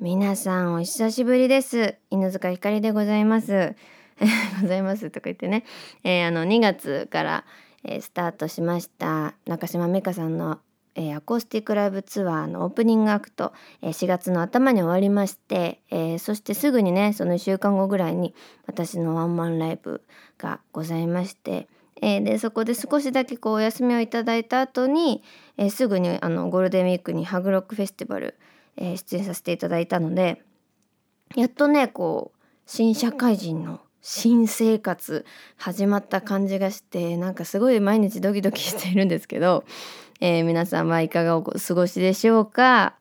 皆さんお久しぶりです。犬塚ひかりでございます。ございますとか言ってね、えー、あの2月から、えー、スタートしました中島美嘉さんの、えー、アコースティックライブツアーのオープニングアクト、え4月の頭に終わりまして、えそしてすぐにねその1週間後ぐらいに私のワンマンライブがございまして。えー、でそこで少しだけこうお休みをいただいた後に、えー、すぐにあのゴールデンウィークにハグロックフェスティバル、えー、出演させていただいたのでやっとねこう新社会人の新生活始まった感じがしてなんかすごい毎日ドキドキしているんですけど、えー、皆さんはいかがお過ごしでしょうか？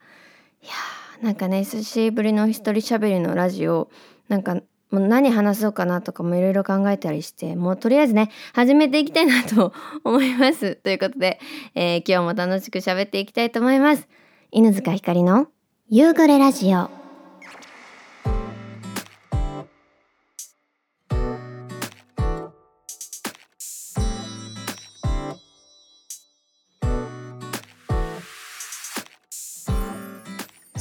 いやーなんかね久しぶりの一人喋りのラジオなんかもう何話そうかなとかもいろいろ考えたりしてもうとりあえずね始めていきたいなと 思います。ということで、えー、今日も楽しく喋っていきたいと思います。犬塚ひかりの夕暮れラジオ。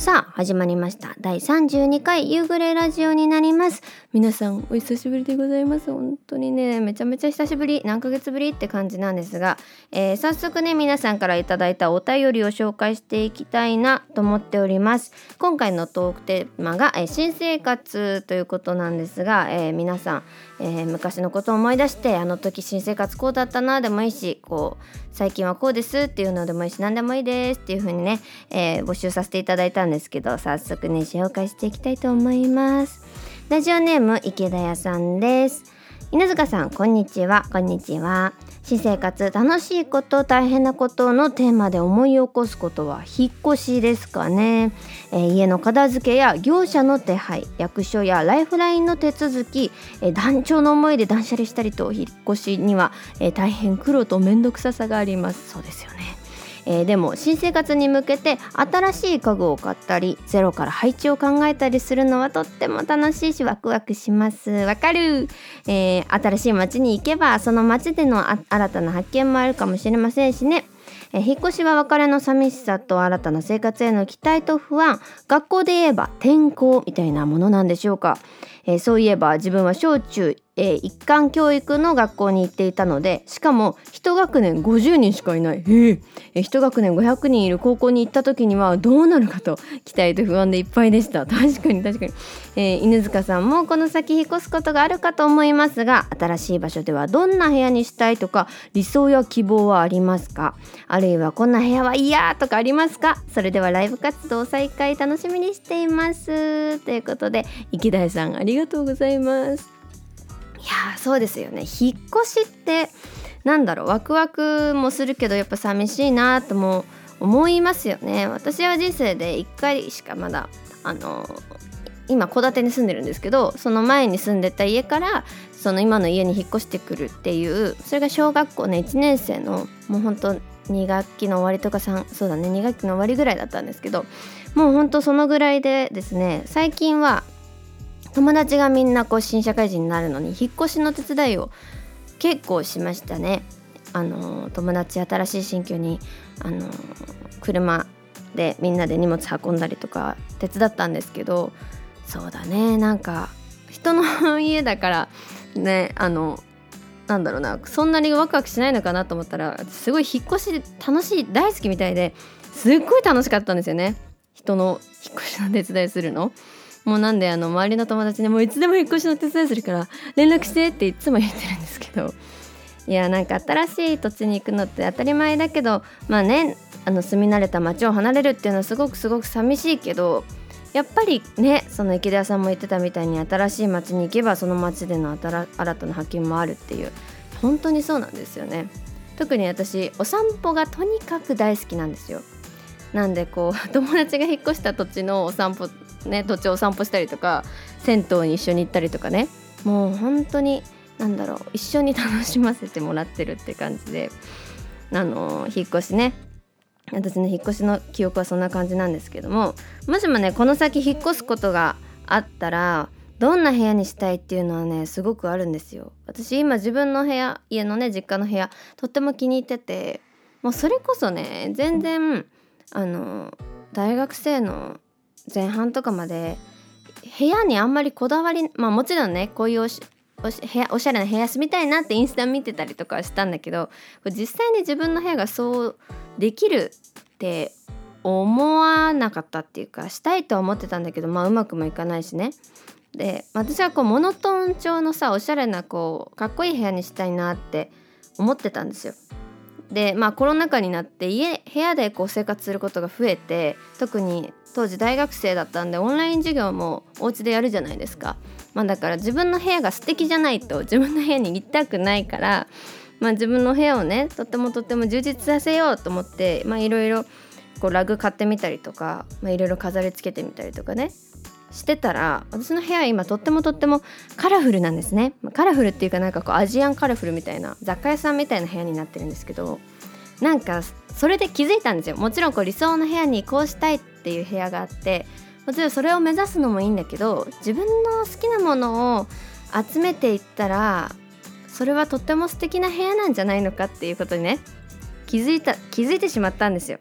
さあ始まりました。第32回夕暮れラジオになります。皆さんお久しぶりでございます。本当にねめちゃめちゃ久しぶり何ヶ月ぶりって感じなんですが、えー、早速ね皆さんから頂いたお便りを紹介していきたいなと思っております。今回のトークテーマが、えー、新生活ということなんですが、えー、皆さん、え昔のことを思い出してあの時新生活こうだったなでもいいしこう最近はこうですっていうのでもいいし何でもいいですっていう風にね、え募集させていただいたんですけど早速ね紹介していきたいと思います。ラジオネーム池田屋さんです。犬塚さんこんにちは。こんにちは。私生活楽しいこと大変なことのテーマで思い起こすことは引っ越しですかね、えー、家の片付けや業者の手配役所やライフラインの手続き、えー、団長の思いで断捨離したりと引っ越しには、えー、大変苦労と面倒くささがあります。そうですよね。えー、でも新生活に向けて新しい家具を買ったりゼロから配置を考えたりするのはとっても楽しいしワクワクします。わかる、えー、新しい街に行けばその街での新たな発見もあるかもしれませんしね。え引っ越しは別れの寂しさと新たな生活への期待と不安。学校で言えば転校みたいなものなんでしょうか、えー、そういえば自分は小中えー、一貫教育の学校に行っていたのでしかも1学年50人しかいない、えー、学年500人いる高校に行った時にはどうなるかと期待と不安でいっぱいでした。確かに確かに、えー、犬塚さんもこの先引っ越すことがあるかと思いますが新しい場所ではどんな部屋にしたいとか理想や希望はありますか？あるいはこんな部屋は嫌とかありますか？それではライブ活動再開楽しみにしています。ということで池田さんありがとうございます。やそうですよね。引っ越しってなんだろう。ワクワクもするけどやっぱ寂しいなとも思いますよね。私は人生で1回しかまだあの今戸建てに住んでるんですけどその前に住んでた家からその今の家に引っ越してくるっていうそれが小学校ね1年生のもうほんと2学期の終わりとか3そうだね2学期の終わりぐらいだったんですけどもうほんとそのぐらいでですね最近は友達がみんなこう新社会人になるのに引っ越しの手伝いを結構しましたね。あの友達新しい新居にあの車でみんなで荷物運んだりとか手伝ったんですけどそうだねなんか人の家だからねあのなんだろうなそんなにワクワクしないのかなと思ったらすごい引っ越し楽しい大好きみたいですっごい楽しかったんですよね人の引っ越しの手伝いするの。もうなんであの周りの友達にもういつでも引っ越しの手伝いするから連絡してっていつも言ってるんですけどいやなんか新しい土地に行くのって当たり前だけどまあねあの住み慣れた町を離れるっていうのはすごくすごく寂しいけどやっぱりねその池田さんも言ってたみたいに新しい町に行けばその町での新たな発見もあるっていう本当にそうなんですよね。特に私お散歩がとにかく大好きなんですよ。なんでこう 友達が引っ越した土地のお散歩ね土地をお散歩したりとか銭湯に一緒に行ったりとかね。もう本当に何だろう一緒に楽しませてもらってるって感じであの引っ越しね。私の引っ越しの記憶はそんな感じなんですけどももしもねこの先引っ越すことがあったらどんな部屋にしたいっていうのはねすごくあるんですよ。私今自分の部屋家のね実家の部屋とっても気に入っててもうそれこそね全然あの大学生の前半とかまで部屋にあんまりこだわりまあもちろんねこういうおしおし部屋おしゃれな部屋住みたいなってインスタ見てたりとかしたんだけど実際に自分の部屋がそうできるって思わなかったっていうかしたいとは思ってたんだけどまあうまくもいかないしね。で私はこうモノトーン調のさおしゃれなこうかっこいい部屋にしたいなって思ってたんですよ。でまあコロナ禍になって家部屋でこう生活することが増えて特に当時大学生だったんでオンライン授業もお家でやるじゃないですか。まあ、だから自分の部屋が素敵じゃないと自分の部屋に行きたくないから、まあ、自分の部屋をねとってもとっても充実させようと思っていろいろラグ買ってみたりとかいろいろ飾りつけてみたりとかねしてたら私の部屋今とってもとってもカラフルなんですねカラフルっていうかなんかこうアジアンカラフルみたいな雑貨屋さんみたいな部屋になってるんですけどなんかそれで気づいたんですよもちろんこう理想の部屋にこうしたいっていう部屋があってもちろんそれを目指すのもいいんだけど自分の好きなものを集めていったらそれはとっても素敵な部屋なんじゃないのかっていうことにね気づいた気づいてしまったんですよ。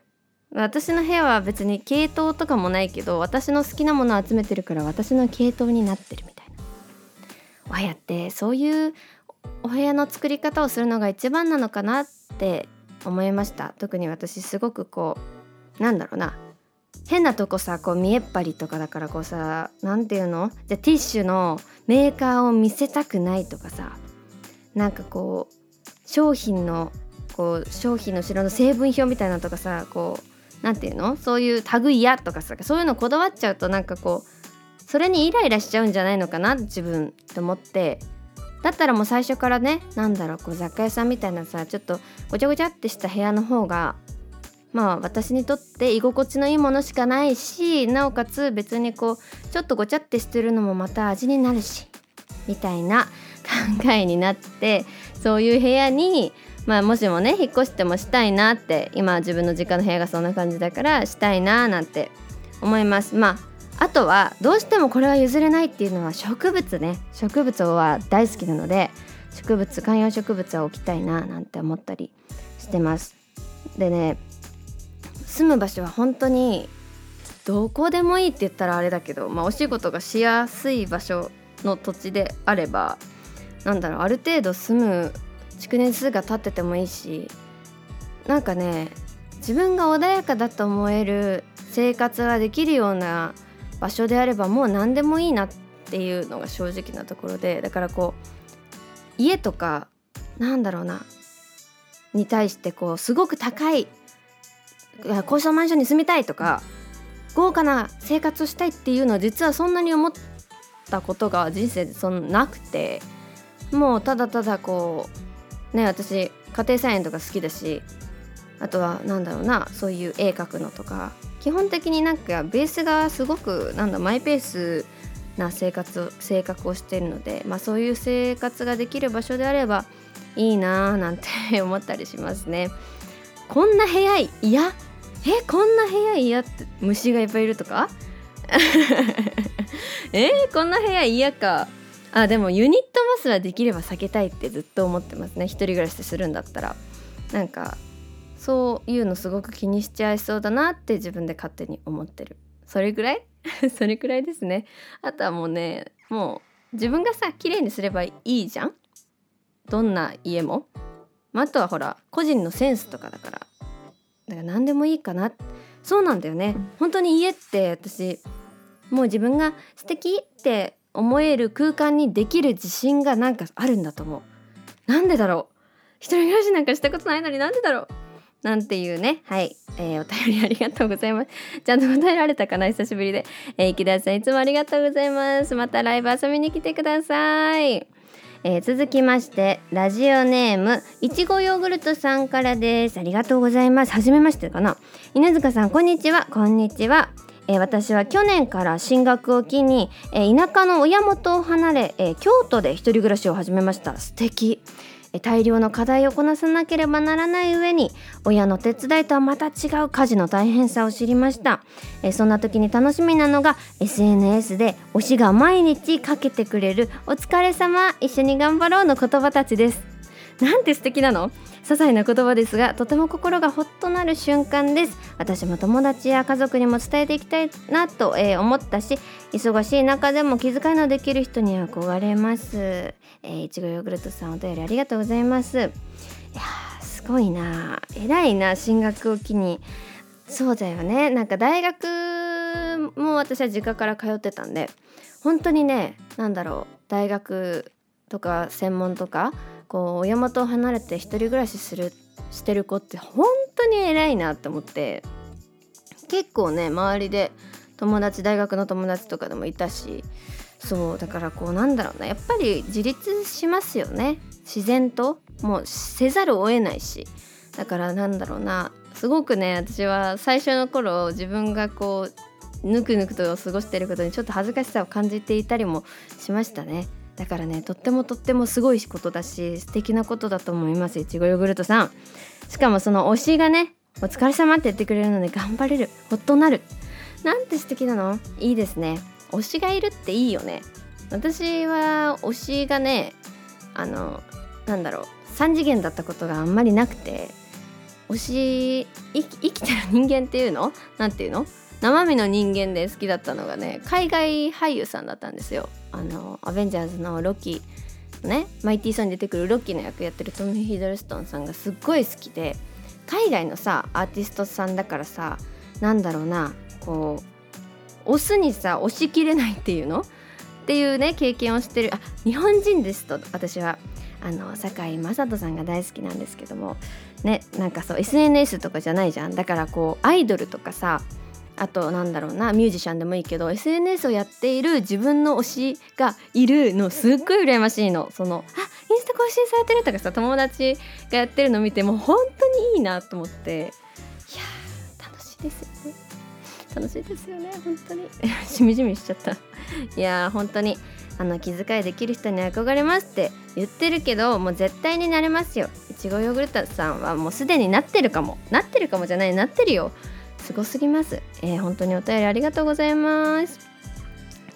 私の部屋は別に系統とかもないけど私の好きなものを集めてるから私の系統になってるみたいな。お部屋ってそういうお部屋の作り方をするのが一番なのかなって思いました。特に私すごくこうなんだろうな。変なとこさこう見えっ張りとかだからこうさ何て言うの？じゃティッシュのメーカーを見せたくないとかさなんかこう商品のこう商品の後ろの成分表みたいなのとかさこう何て言うの？そういう類やとかさそういうのこだわっちゃうとなんかこうそれにイライラしちゃうんじゃないのかな自分と思って。だったらもう最初からね何だろうこう雑貨屋さんみたいなさちょっとごちゃごちゃってした部屋の方がまあ私にとって居心地のいいものしかないしなおかつ別にこうちょっとごちゃってしてるのもまた味になるしみたいな 考えになってそういう部屋にまあもしもね引っ越してもしたいなって今自分の実家の部屋がそんな感じだからしたいななんて思います。まああとはどうしてもこれは譲れないっていうのは植物ね。植物は大好きなので植物観葉植物は置きたいななんて思ったりしてます。でね住む場所は本当にどこでもいいって言ったらあれだけど、まあ、お仕事がしやすい場所の土地であればなんだろうある程度住む築年数が経っててもいいしなんかね自分が穏やかだと思える生活ができるような場所であればもう何でもいいなっていうのが正直なところでだからこう家とかなんだろうなに対してこうすごく高い高層マンションに住みたいとか豪華な生活をしたいっていうのは実はそんなに思ったことが人生でそんなくてもうただただこうね私家庭菜園とか好きだしあとはなんだろうなそういう絵描くのとか基本的になんかベースがすごくなんだマイペースな生活を性格をしているので、まあ、そういう生活ができる場所であればいいなーなんて 思ったりしますね。こんな部屋嫌？えこんな部屋嫌って虫がいっぱいいるとか？えー、こんな部屋嫌か？あでもユニットバスはできれば避けたいってずっと思ってますね。一人暮らしするんだったら。なんかそういうのすごく気にしちゃいそうだなって自分で勝手に思ってる。それぐらい？それくらいですね。あとはもうねもう自分がさ綺麗にすればいいじゃん？どんな家も、まあ、あとはほら個人のセンスとかだから。だから何でもいいかな。そうなんだよね。本当に家って私もう自分が素敵って思える空間にできる自信がなんかあるんだと思う。なんでだろう？一人暮らしなんかしたことないのになんでだろう？なんていうね。はい、えー、お便りありがとうございます。ちゃんと答えられたかな？久しぶりで、えー、池田さんいつもありがとうございます。またライブ遊びに来てください。えー、続きましてラジオネームいちごヨーグルトさんからです。ありがとうございます。初めましてかな？犬塚さんこんにちは。こんにちは。えー、私は去年から進学を機に、えー、田舎の親元を離れ、えー、京都で一人暮らしを始めました。素敵。大量の課題をこなさなければならない上に親の手伝いとはまた違う家事の大変さを知りました。そんな時に楽しみなのが SNS で推しが毎日かけてくれる「お疲れ様一緒に頑張ろう」の言葉たちです。なんて素敵なの？些細な言葉ですがとても心がほっとなる瞬間です。私も友達や家族にも伝えていきたいなと、えー、思ったし忙しい中でも気遣いのできる人に憧れます。えー、いちごヨーグルトさんお便りありがとうございます。いやすごいな。偉いな進学を機に。そうだよね。なんか大学も私は実家から通ってたんで本当にね何だろう。大学とか専門とかこう親元を離れて一人暮らしするしてる子って本当に偉いなって思って結構ね周りで友達大学の友達とかでもいたしそうだからこうなんだろうなやっぱり自立しますよね。自然と。もうせざるを得ないし。だからなんだろうなすごくね私は最初の頃自分がこうぬくぬくと過ごしていることにちょっと恥ずかしさを感じていたりもしましたね。だからねとってもとってもすごいことだし素敵なことだと思いますいちごヨーグルトさん。しかもその推しがねお疲れ様って言ってくれるので頑張れるほっとなる。なんて素敵なの？いいですね。推しがいるっていいよね。私は推しがねあのなんだろう3次元だったことがあんまりなくて推し生きてる人間っていうの？なんていうの？生身の人間で好きだったのがね海外俳優さんだったんですよ。あのアベンジャーズのロキねマイティーさんに出てくるロッキーの役やってるトム・ヒドルストンさんがすっごい好きで海外のさアーティストさんだからさなんだろうなこうオスにさ押し切れないっていうの？っていうね経験をしてる。あ日本人ですと私は。あの堺雅人さんが大好きなんですけども。ねなんかそう SNS とかじゃないじゃん。だからこうアイドルとかさあとなんだろうなミュージシャンでもいいけど SNS をやっている自分の推しがいるのすっごい羨ましいの。そのあインスタ更新されてるとかさ友達がやってるの見てもう本当にいいなと思って。いや楽しいですよね。楽しいですよね本当に。しみじみしちゃった。いや本当にあの気遣いできる人に憧れますって言ってるけどもう絶対になれますよ。いちごヨーグルトさんはもうすでになってるかも。なってるかもじゃないなってるよ。すごすぎます、えー、本当にお便りありがとうございます。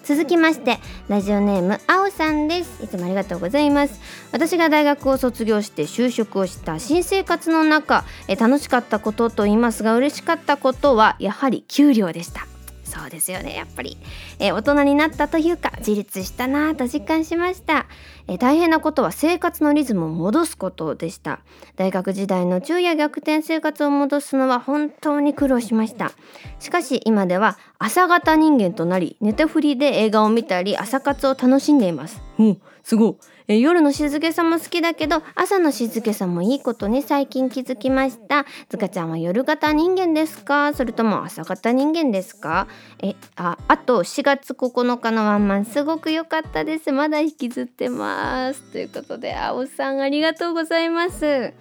続きましてラジオネームあおさんです。いつもありがとうございます。私が大学を卒業して就職をした新生活の中え楽しかったことと言いますが嬉しかったことはやはり給料でした。そうですよねやっぱり、えー、大人になったというか自立したなと実感しました、えー、大変なことは生活のリズムを戻すことでした。大学時代の昼夜逆転生活を戻すのは本当に苦労しました。しかし今では朝型人間となり寝て振りで映画を見たり朝活を楽しんでいます。うんすごい。え夜の静けさも好きだけど朝の静けさもいいことに最近気づきました。ずかちゃんは夜型人間ですか？それとも朝型人間ですか？えああと4月9日のワンマンすごく良かったです。まだ引きずってます。ということであおさんありがとうございます。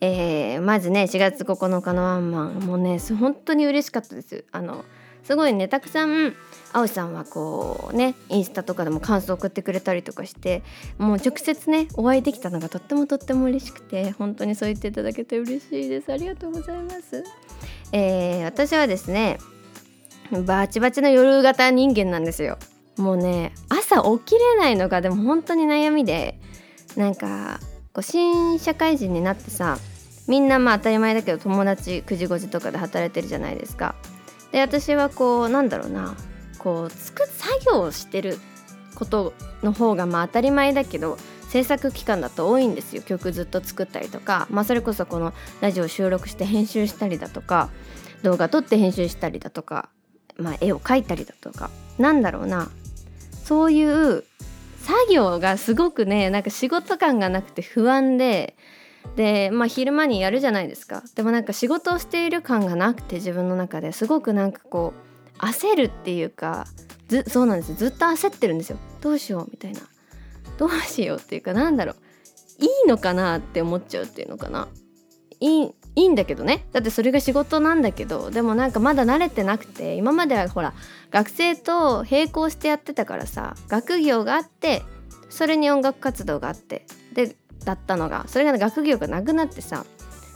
えー、まずね4月9日のワンマンもうね本当に嬉しかったです。あのすごいねたくさん青さんはこうねインスタとかでも感想送ってくれたりとかしてもう直接ねお会いできたのがとってもとっても嬉しくて本当にそう言っていただけて嬉しいです。ありがとうございます、えー、私はですねバチバチの夜型人間なんですよ。もうね朝起きれないのがでも本当に悩みでなんかこう新社会人になってさみんなまあ当たり前だけど友達9時5時とかで働いてるじゃないですか。で私はこうなんだろうなこう作作業をしてることの方がまあ当たり前だけど制作期間だと多いんですよ。曲ずっと作ったりとか、まあ、それこそこのラジオ収録して編集したりだとか動画撮って編集したりだとか、まあ、絵を描いたりだとかなんだろうな。そういう作業がすごくねなんか仕事感がなくて不安ででまあ昼間にやるじゃないですか。でもなんか仕事をしている感がなくて自分の中で。すごくなんかこう焦るっていうかずそうなんですずっと焦ってるんですよ。どうしようみたいな。どうしようっていうかなんだろう。いいのかなって思っちゃうっていうのかな。いいいいんだけどね。だってそれが仕事なんだけどでもなんかまだ慣れてなくて今まではほら学生と並行してやってたからさ学業があってそれに音楽活動があってでだったのがそれが学業がなくなってさ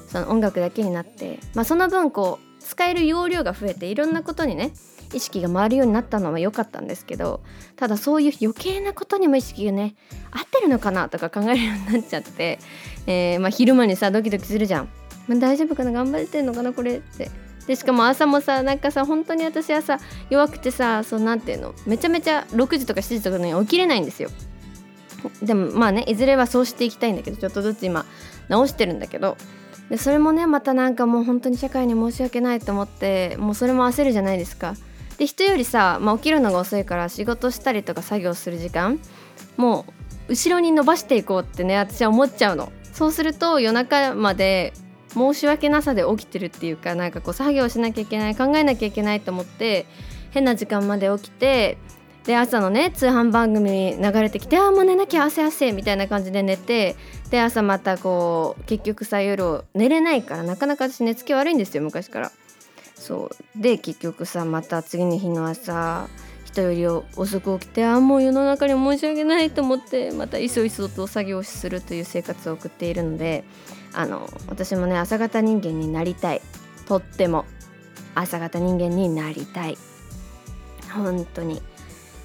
その音楽だけになって、まあ、その分こう使える容量が増えていろんなことにね意識が回るようになったのは良かったんですけどただそういう余計なことにも意識がね合ってるのかなとか考えるようになっちゃって、えー、まあ、昼間にさドキドキするじゃん、まあ、大丈夫かな頑張れてんのかなこれって。でしかも朝もさなんかさ本当に私はさ弱くてさそうなんていうのめちゃめちゃ6時とか7時とかに起きれないんですよ。でもまあねいずれはそうしていきたいんだけどちょっとずつ今直してるんだけどでそれもねまたなんかもう本当に社会に申し訳ないと思ってもうそれも焦るじゃないですか。で人よりさ、まあ、起きるのが遅いから仕事したりとか作業する時間もう後ろに伸ばしていこうってね私は思っちゃうの。そうすると夜中まで申し訳なさで起きてるっていうかなんかこう作業しなきゃいけない考えなきゃいけないと思って変な時間まで起きてで朝のね通販番組流れてきてああもう寝なきゃ汗汗みたいな感じで寝てで朝またこう結局さ夜寝れないからなかなか私寝つき悪いんですよ昔から。そう。で結局さまた次の日の朝人より遅く起きてああもう世の中に申し訳ないと思ってまたいそいそと作業するという生活を送っているのであの私もね朝方人間になりたい。とっても。朝方人間になりたい。本当に。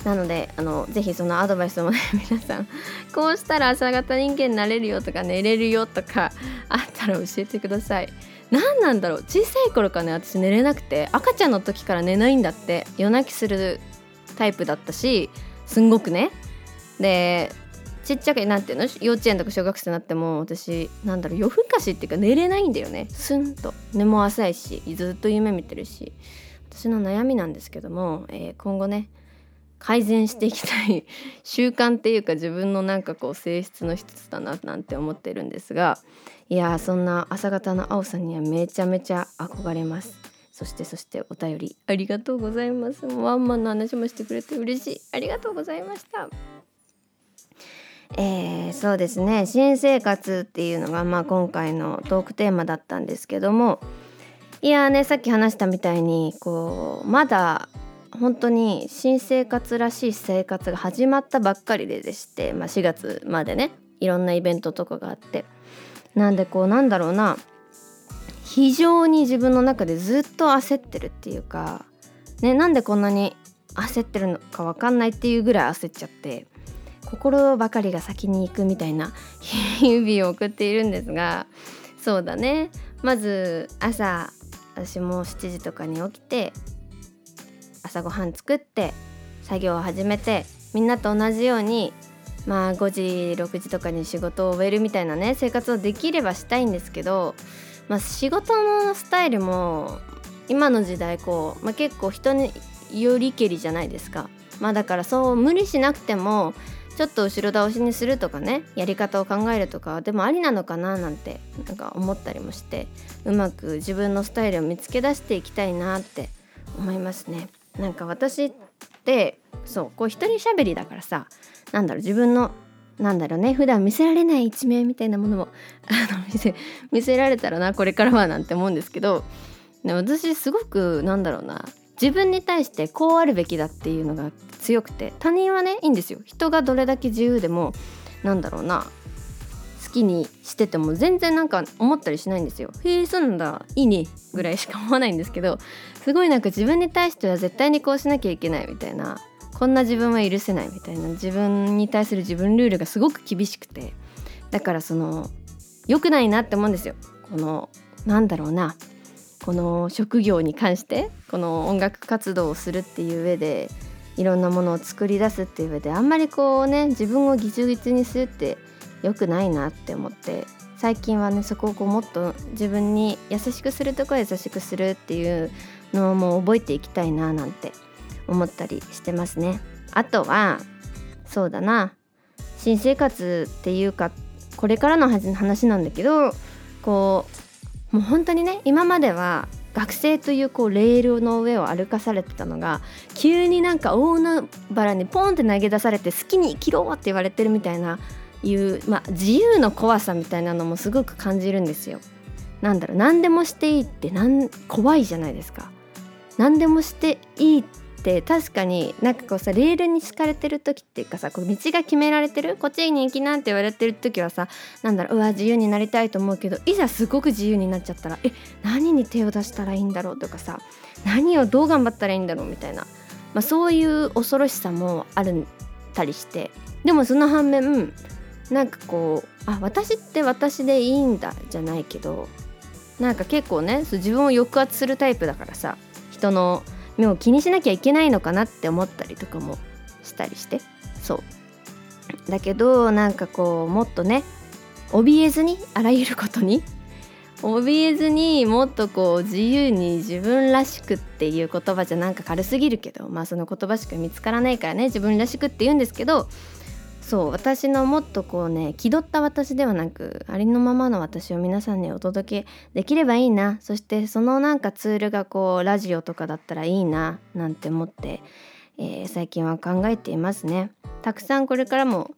なのであのぜひそのアドバイスもね皆さんこうしたら朝方人間になれるよとか寝れるよとかあったら教えてください。何なんだろう小さい頃からね私寝れなくて赤ちゃんの時から寝ないんだって夜泣きするタイプだったしすんごくね。でちっちゃくなんていうの？幼稚園とか小学生になっても私なんだろう夜更かしっていうか寝れないんだよね。スンと。寝も浅いしずっと夢見てるし。私の悩みなんですけども、えー、今後ね改善していきたい 習慣っていうか自分のなんかこう性質の一つだななんて思ってるんですがいやそんな朝方の青さんにはめちゃめちゃ憧れます。そしてそしてお便りありがとうございます。ワンマンの話もしてくれて嬉しい。ありがとうございました。えー、そうですね。新生活っていうのがまあ今回のトークテーマだったんですけどもいやねさっき話したみたいにこうまだ本当に新生活らしい生活が始まったばっかりででして、まあ、4月までねいろんなイベントとかがあって。なんでこうなんだろうな。非常に自分の中でずっと焦ってるっていうか、ね、なんでこんなに焦ってるのか分かんないっていうぐらい焦っちゃって心ばかりが先に行くみたいな 日々を送っているんですがそうだね。まず朝私も7時とかに起きて朝ごはん作って作業を始めてみんなと同じようにまあ5時6時とかに仕事を終えるみたいなね生活をできればしたいんですけど、まあ、仕事のスタイルも今の時代こう、まあ、結構人によりけりじゃないですか。まあだからそう無理しなくてもちょっと後ろ倒しにするとかねやり方を考えるとかでもありなのかななんてなんか思ったりもしてうまく自分のスタイルを見つけ出していきたいなって思いますね。なんか私ってそうこう一人喋りだからさなんだろう自分のなんだろうね普段見せられない一面みたいなものも あの見せ見せられたらなこれからはなんて思うんですけどで私すごくなんだろうな自分に対してこうあるべきだっていうのが強くて他人はねいいんですよ。人がどれだけ自由でもなんだろうな好きにしてても全然なんか思ったりしないんですよ。へえそうなんだいいねぐらいしか思わないんですけどすごいなんか自分に対しては絶対にこうしなきゃいけないみたいなこんな自分は許せないみたいな自分に対する自分ルールがすごく厳しくて。だからその良くないなって思うんですよ。このなんだろうな。この職業に関してこの音楽活動をするっていう上でいろんなものを作り出すっていう上であんまりこうね自分をギチギチにするって良くないなって思って。最近はねそこをこうもっと自分に優しくするとこは優しくするっていうのをもう覚えていきたいななんて思ったりしてますね。あとはそうだな新生活っていうかこれからの話なんだけどこうもう本当にね今までは学生というこうレールの上を歩かされてたのが急になんか大海原にポンって投げ出されて好きに生きろって言われてるみたいないう、まあ、自由の怖さみたいなのもすごく感じるんですよ。なんだろう何でもしていいってなん怖いじゃないですか。何でもしていいって確かになんかこうさレールに敷かれてる時っていうかさこう道が決められてるこっちに行きなって言われてる時はさなんだろううわ自由になりたいと思うけどいざすごく自由になっちゃったらえ何に手を出したらいいんだろうとかさ何をどう頑張ったらいいんだろうみたいな、まあ、そういう恐ろしさもあるたりしてでもその反面なんかこうあ私って私でいいんだじゃないけどなんか結構ね自分を抑圧するタイプだからさ人の目を気にしなきゃいけないのかなって思ったりとかもしたりして。そう。だけどなんかこうもっとね怯えずにあらゆることに怯えずにもっとこう自由に自分らしくっていう言葉じゃなんか軽すぎるけどまあその言葉しか見つからないからね自分らしくって言うんですけどそう私のもっとこうね気取った私ではなくありのままの私を皆さんにお届けできればいいな。そしてそのなんかツールがこうラジオとかだったらいいななんて思って、えー、最近は考えていますね。たくさんこれからも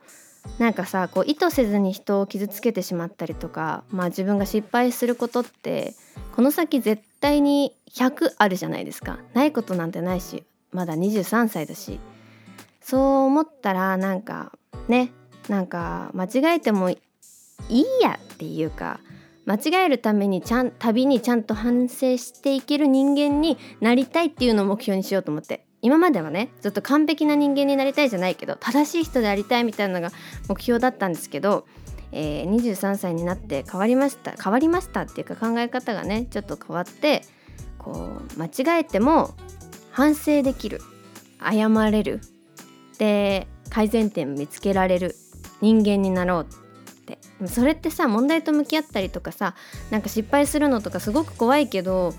なんかさこう意図せずに人を傷つけてしまったりとか、まあ、自分が失敗することってこの先絶対に100あるじゃないですか。ないことなんてないしまだ23歳だし。そう思ったらなんかねなんか間違えてもいいやっていうか間違えるためにちゃん旅にちゃんと反省していける人間になりたいっていうのを目標にしようと思って。今まではねずっと完璧な人間になりたいじゃないけど正しい人でありたいみたいなのが目標だったんですけど、えー、23歳になって変わりました変わりましたっていうか考え方がねちょっと変わってこう間違えても反省できる謝れる。で改善点見つけられる。人間になろうって。それってさ問題と向き合ったりとかさなんか失敗するのとかすごく怖いけど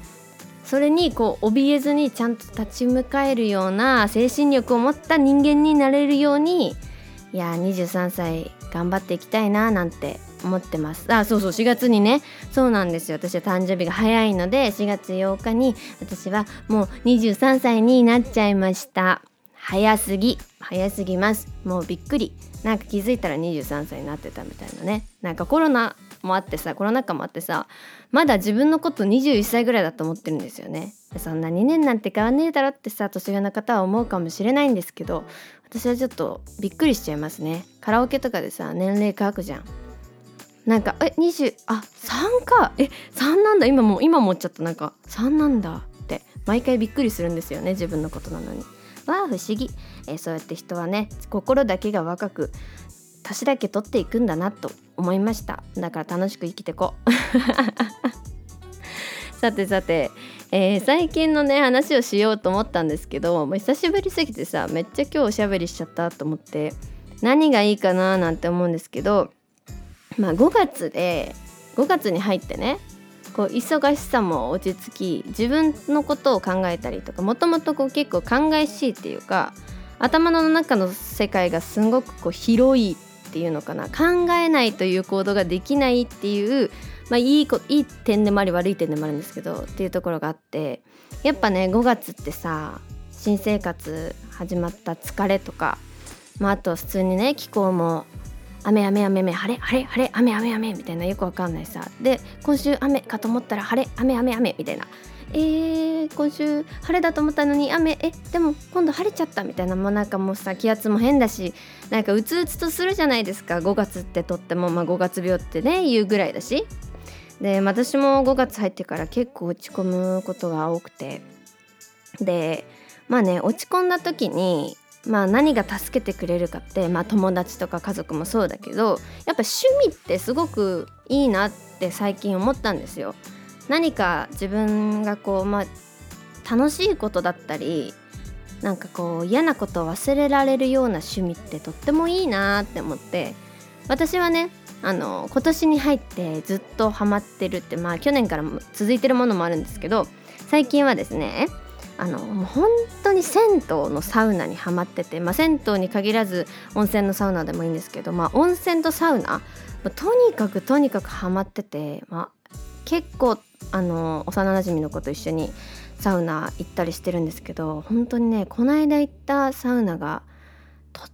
それにこう怯えずにちゃんと立ち向かえるような精神力を持った人間になれるようにいや23歳頑張っていきたいななんて思ってます。あそうそう4月にね。そうなんですよ。私は誕生日が早いので4月8日に私はもう23歳になっちゃいました。早すぎ。早すぎます。もうびっくり。なんか気づいたら23歳になってたみたいなね。なんかコロナもあってさコロナ禍もあってさまだ自分のこと21歳ぐらいだと思ってるんですよね。そんな2年なんて変わんねえだろってさ年上の方は思うかもしれないんですけど私はちょっとびっくりしちゃいますね。カラオケとかでさ年齢書くじゃん。なんかえ20あ3か。え3なんだ。今も今思っちゃった。なんか3なんだって。毎回びっくりするんですよね自分のことなのに。わあ不思議、えー、そうやって人はね心だけが若く年だけ取っていくんだなと思いました。だから楽しく生きてこ さてさて、えー、最近のね話をしようと思ったんですけどもう久しぶりすぎてさめっちゃ今日おしゃべりしちゃったと思って何がいいかななんて思うんですけどまあ5月で5月に入ってねこう忙しさも落ち着き自分のことを考えたりとかもともと結構考えしいっていうか頭の中の世界がすごくこう広いっていうのかな。考えないという行動ができないっていう、まあ、いいこいい点でもあり悪い点でもあるんですけどっていうところがあってやっぱね5月ってさ新生活始まった疲れとか、まあ、あと普通にね気候も雨雨雨雨晴れ晴れ晴れ雨雨雨みたいなよくわかんないさ。で今週雨かと思ったら晴れ雨雨雨みたいな。えー、今週晴れだと思ったのに雨えでも今度晴れちゃったみたいな。もうなんかもうさ気圧も変だしなんかうつうつとするじゃないですか。5月ってとっても、まあ、5月病ってね言うぐらいだし。で私も5月入ってから結構落ち込むことが多くて。でまあね落ち込んだ時にまあ、何が助けてくれるかって、まあ、友達とか家族もそうだけどやっぱ趣味ってすごくいいなって最近思ったんですよ。何か自分がこう、まあ、楽しいことだったりなんかこう嫌なことを忘れられるような趣味ってとってもいいなって思って私はねあの今年に入ってずっとハマってるってまあ去年からも続いてるものもあるんですけど最近はですねあのもう本当に銭湯のサウナにはまってて、まあ、銭湯に限らず温泉のサウナでもいいんですけど、まあ、温泉とサウナとにかくとにかくハマってて、まあ、結構あの幼なじみの子と一緒にサウナ行ったりしてるんですけど本当にねこの間行ったサウナがとっ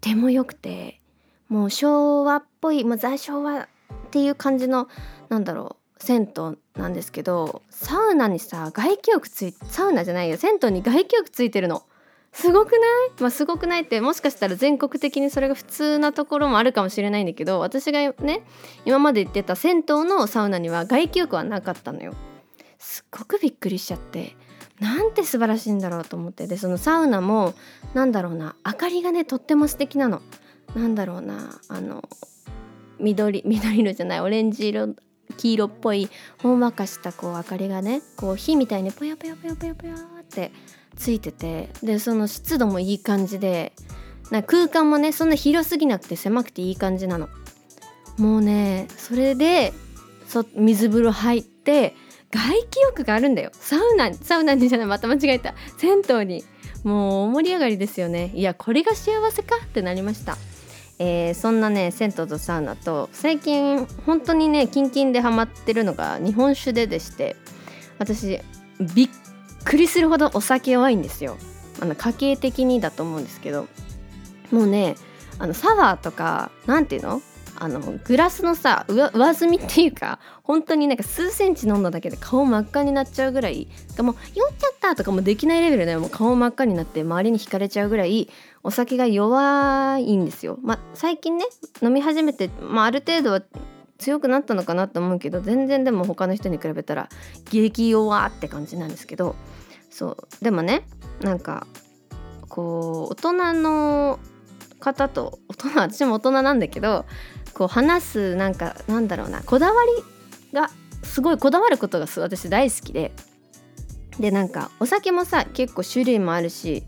ても良くてもう昭和っぽいもう在昭和っていう感じのなんだろう銭湯なんですけどサウナにさ外気浴ついサウナじゃないよ。銭湯に外気浴ついてるの。すごくない？まあすごくないってもしかしたら全国的にそれが普通なところもあるかもしれないんだけど私がね今まで言ってた銭湯のサウナには外気浴はなかったのよ。すっごくびっくりしちゃって。なんて素晴らしいんだろうと思って。でそのサウナもなんだろうな明かりがねとっても素敵なの。なんだろうなあの緑緑色じゃないオレンジ色黄色っぽいほんわかしたこう明かりがねこう火みたいにぽやぽやぽやぽやぽやってついててでその湿度もいい感じでな空間もねそんな広すぎなくて狭くていい感じなの。もうねそれでそ水風呂入って外気浴があるんだよ。サウナサウナにじゃないまた間違えた。銭湯に。もう大盛り上がりですよね。いやこれが幸せかってなりました。えー、そんなね銭湯とサウナと最近本当にねキンキンでハマってるのが日本酒ででして私びっくりするほどお酒弱いんですよ。あの家計的にだと思うんですけどもうねあのサワーとか何ていうの？あのグラスのさ上積みっていうか本当になんか数センチ飲んだだけで顔真っ赤になっちゃうぐらいもう酔っちゃったとかもできないレベルでもう顔真っ赤になって周りに惹かれちゃうぐらいお酒が弱いんですよ。まあ、最近ね飲み始めて、まあ、ある程度は強くなったのかなと思うけど全然でも他の人に比べたら激弱って感じなんですけどそうでもねなんかこう大人の方と大人私も大人なんだけどこう話すなんかなんだろうなこだわりがすごいこだわることが私大好きで。でなんかお酒もさ結構種類もあるし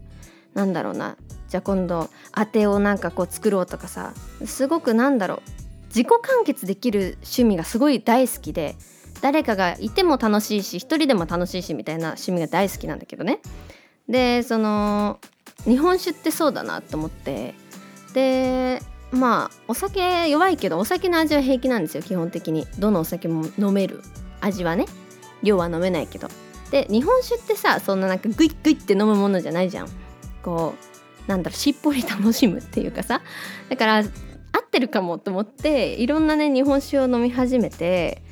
なんだろうな。じゃあ今度あてをなんかこう作ろうとかさ。すごくなんだろう。自己完結できる趣味がすごい大好きで誰かがいても楽しいし一人でも楽しいしみたいな趣味が大好きなんだけどね。でその日本酒ってそうだなと思って。でまあお酒弱いけどお酒の味は平気なんですよ基本的に。どのお酒も飲める。味はね。量は飲めないけど。で日本酒ってさそんななんかグイッグイって飲むものじゃないじゃん。こうなんだろうしっぽり楽しむっていうかさ。だから合ってるかもと思っていろんなね日本酒を飲み始めて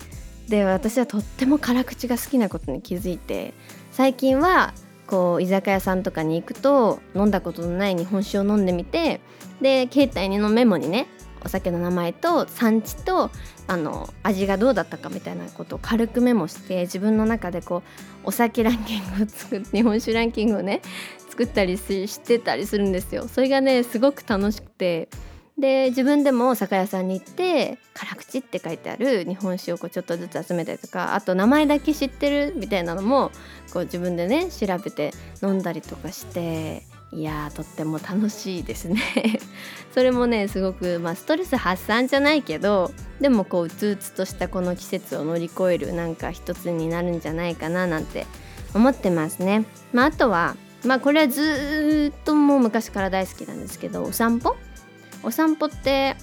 で私はとっても辛口が好きなことに気づいて最近はこう居酒屋さんとかに行くと飲んだことのない日本酒を飲んでみてで携帯のメモにねお酒の名前と産地とあの味がどうだったかみたいなことを軽くメモして自分の中でこうお酒ランキングを作って 日本酒ランキングをね作ったりしてたりするんですよ。それがねすごく楽しくてで自分でも酒屋さんに行って「辛口」って書いてある日本酒をこうちょっとずつ集めたりとかあと名前だけ知ってるみたいなのもこう自分でね調べて飲んだりとかしていやとっても楽しいですね。それもねすごく、まあ、ストレス発散じゃないけどでもこううつうつとしたこの季節を乗り越えるなんか一つになるんじゃないかななんて思ってますね。まあ、あとはまあこれはずっともう昔から大好きなんですけどお散歩？お散歩って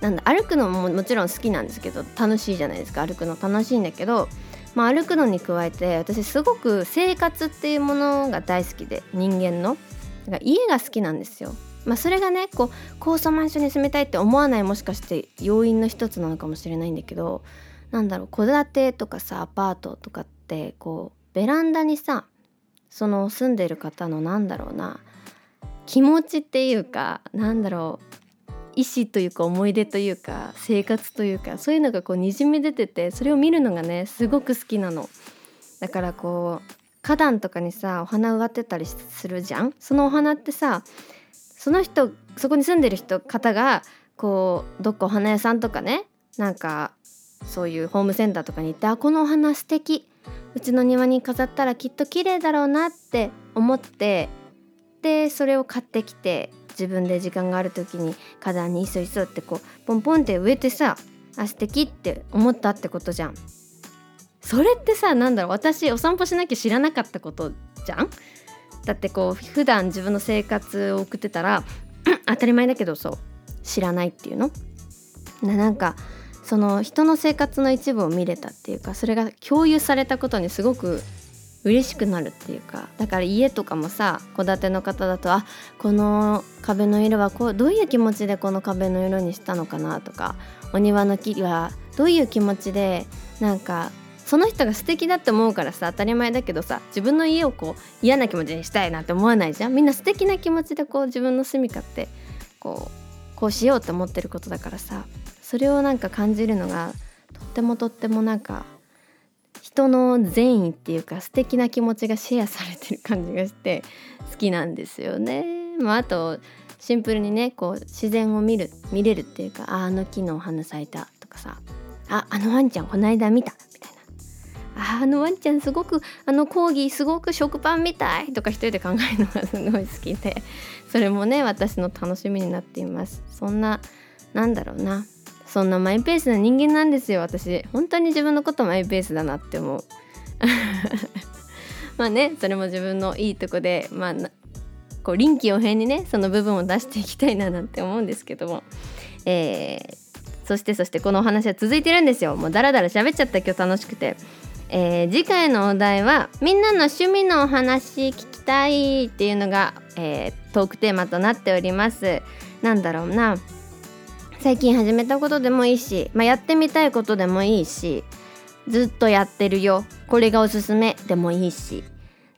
なんだ歩くのももちろん好きなんですけど楽しいじゃないですか。歩くの楽しいんだけど、まあ、歩くのに加えて私すごく生活っていうものが大好きで人間のだから家が好きなんですよ。まあ、それがねこう高層マンションに住みたいって思わないもしかして要因の一つなのかもしれないんだけどなんだろう戸建てとかさアパートとかってこうベランダにさその住んでる方のなんだろうな気持ちっていうかなんだろう意思というか思い出というか生活というかそういうのがこうにじみ出ててそれを見るのがねすごく好きなの。だからこう花壇とかにさお花植わってたりするじゃん？そのお花ってさその人そこに住んでる人方がこうどっかお花屋さんとかねなんかそういうホームセンターとかに行ってあこのお花素敵うちの庭に飾ったらきっと綺麗だろうなって思ってでそれを買ってきて自分で時間がある時に花壇にいそいそってこうポンポンって植えてさあ素敵って思ったってことじゃん。それってさなんだろう私お散歩しなきゃ知らなかったことじゃん？だってこう普段自分の生活を送ってたら 当たり前だけどそう知らないっていうの？なんかその人の生活の一部を見れたっていうかそれが共有されたことにすごく嬉しくなるっていうかだから家とかもさ戸建ての方だとあこの壁の色はこうどういう気持ちでこの壁の色にしたのかなとかお庭の木はどういう気持ちでなんかその人が素敵だって思うからさ当たり前だけどさ自分の家をこう嫌な気持ちにしたいなって思わないじゃん。みんな素敵な気持ちでこう自分の住みかってこうこうしようって思ってることだからさそれをなんか感じるのがとってもとってもなんか人の善意っていうか素敵な気持ちがシェアされてる感じがして好きなんですよね。まあ、あとシンプルにねこう自然を見る見れるっていうかああの木のお花咲いたとかさああのワンちゃんこの間見たみたいな。ああのワンちゃんすごくあのコーギーすごく食パンみたいとか一人で考えるのがすごい好きでそれもね私の楽しみになっています。そんななんだろうな。そんなマイペースな人間なんですよ私。本当に自分のことマイペースだなって思う。まあねそれも自分のいいとこでまあこう臨機応変にねその部分を出していきたいななんて思うんですけども、えー、そしてそしてこのお話は続いてるんですよ。もうダラダラ喋っちゃった今日楽しくて、えー、次回のお題はみんなの趣味のお話聞きたいっていうのが、えー、トークテーマとなっております。なんだろうな。最近始めたことでもいいし、まあ、やってみたいことでもいいしずっとやってるよ。これがおすすめでもいいし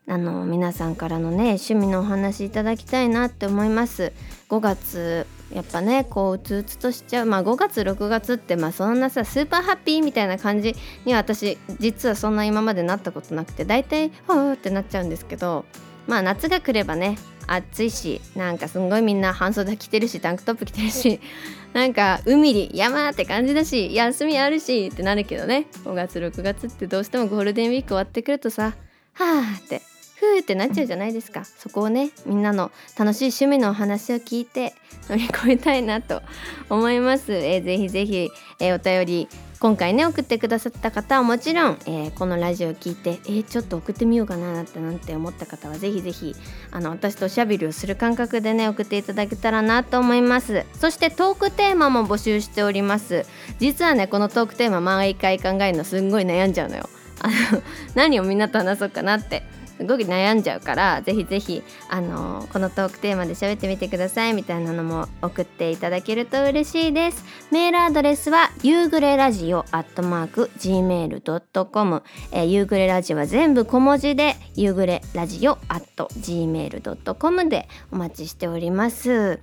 あの皆さんからのね趣味のお話いただきたいなって思います。5月やっぱねこううつうつとしちゃう。まあ5月6月ってまあそんなさスーパーハッピーみたいな感じには私実はそんな今までなったことなくて大体ふーってなっちゃうんですけどまあ夏が来ればね暑いしなんかすんごいみんな半袖着てるしタンクトップ着てるし なんか海に山って感じだし休みあるしってなるけどね。5月6月ってどうしてもゴールデンウィーク終わってくるとさはあってふーってなっちゃうじゃないですか。そこをねみんなの楽しい趣味のお話を聞いて乗り越えたいなと思います、えー、ぜひぜひ、えー、お便り今回ね送ってくださった方はもちろん、えー、このラジオを聞いてえー、ちょっと送ってみようかなってなんて思った方はぜひぜひあの私とおしゃべりをする感覚でね送っていただけたらなと思います。そしてトークテーマも募集しております。実はねこのトークテーマ毎回考えるのすんごい悩んじゃうのよ。あの何をみんなと話そうかなってすごく悩んじゃうからぜひぜひあのこのトークテーマで喋ってみてくださいみたいなのも送っていただけると嬉しいです。メールアドレスは夕暮れラジオアットマーク gmail.com、えー、夕暮れラジオは全部小文字で夕暮れラジオアット gmail.com でお待ちしております。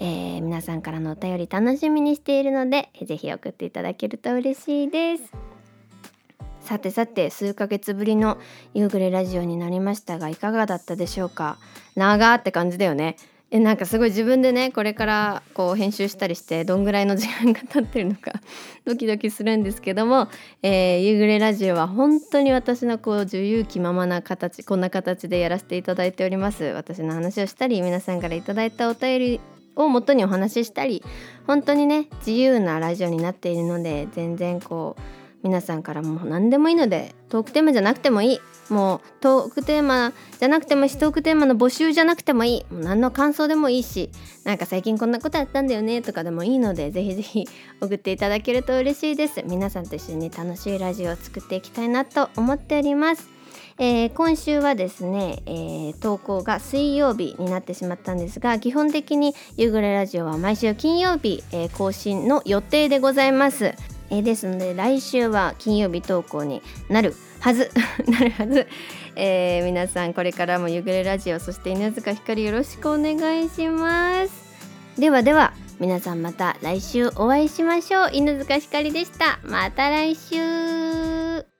えー、皆さんからのお便り楽しみにしているのでぜひ送っていただけると嬉しいです。さてさて数ヶ月ぶりの夕暮れラジオになりましたがいかがだったでしょうか？長って感じだよね。えなんかすごい自分でねこれからこう編集したりしてどんぐらいの時間が経ってるのか ドキドキするんですけども、えー、夕暮れラジオは本当に私のこう自由気ままな形こんな形でやらせていただいております。私の話をしたり皆さんからいただいたお便りを元にお話ししたり本当にね自由なラジオになっているので全然こう皆さんからもう何でもいいのでトークテーマじゃなくてもいい。もうトークテーマじゃなくてもいいしトークテーマの募集じゃなくてもいい。もう何の感想でもいいしなんか最近こんなことやったんだよねとかでもいいのでぜひぜひ送っていただけると嬉しいです。皆さんと一緒に楽しいラジオを作っていきたいなと思っております。えー、今週はですね、えー、投稿が水曜日になってしまったんですが基本的に夕暮れラジオは毎週金曜日、えー、更新の予定でございます。えー、ですので来週は金曜日投稿になるはず。なるはず、えー、皆さんこれからもゆぐれラジオそして犬塚ひかりよろしくお願いします。ではでは皆さんまた来週お会いしましょう。犬塚ひかりでした。また来週。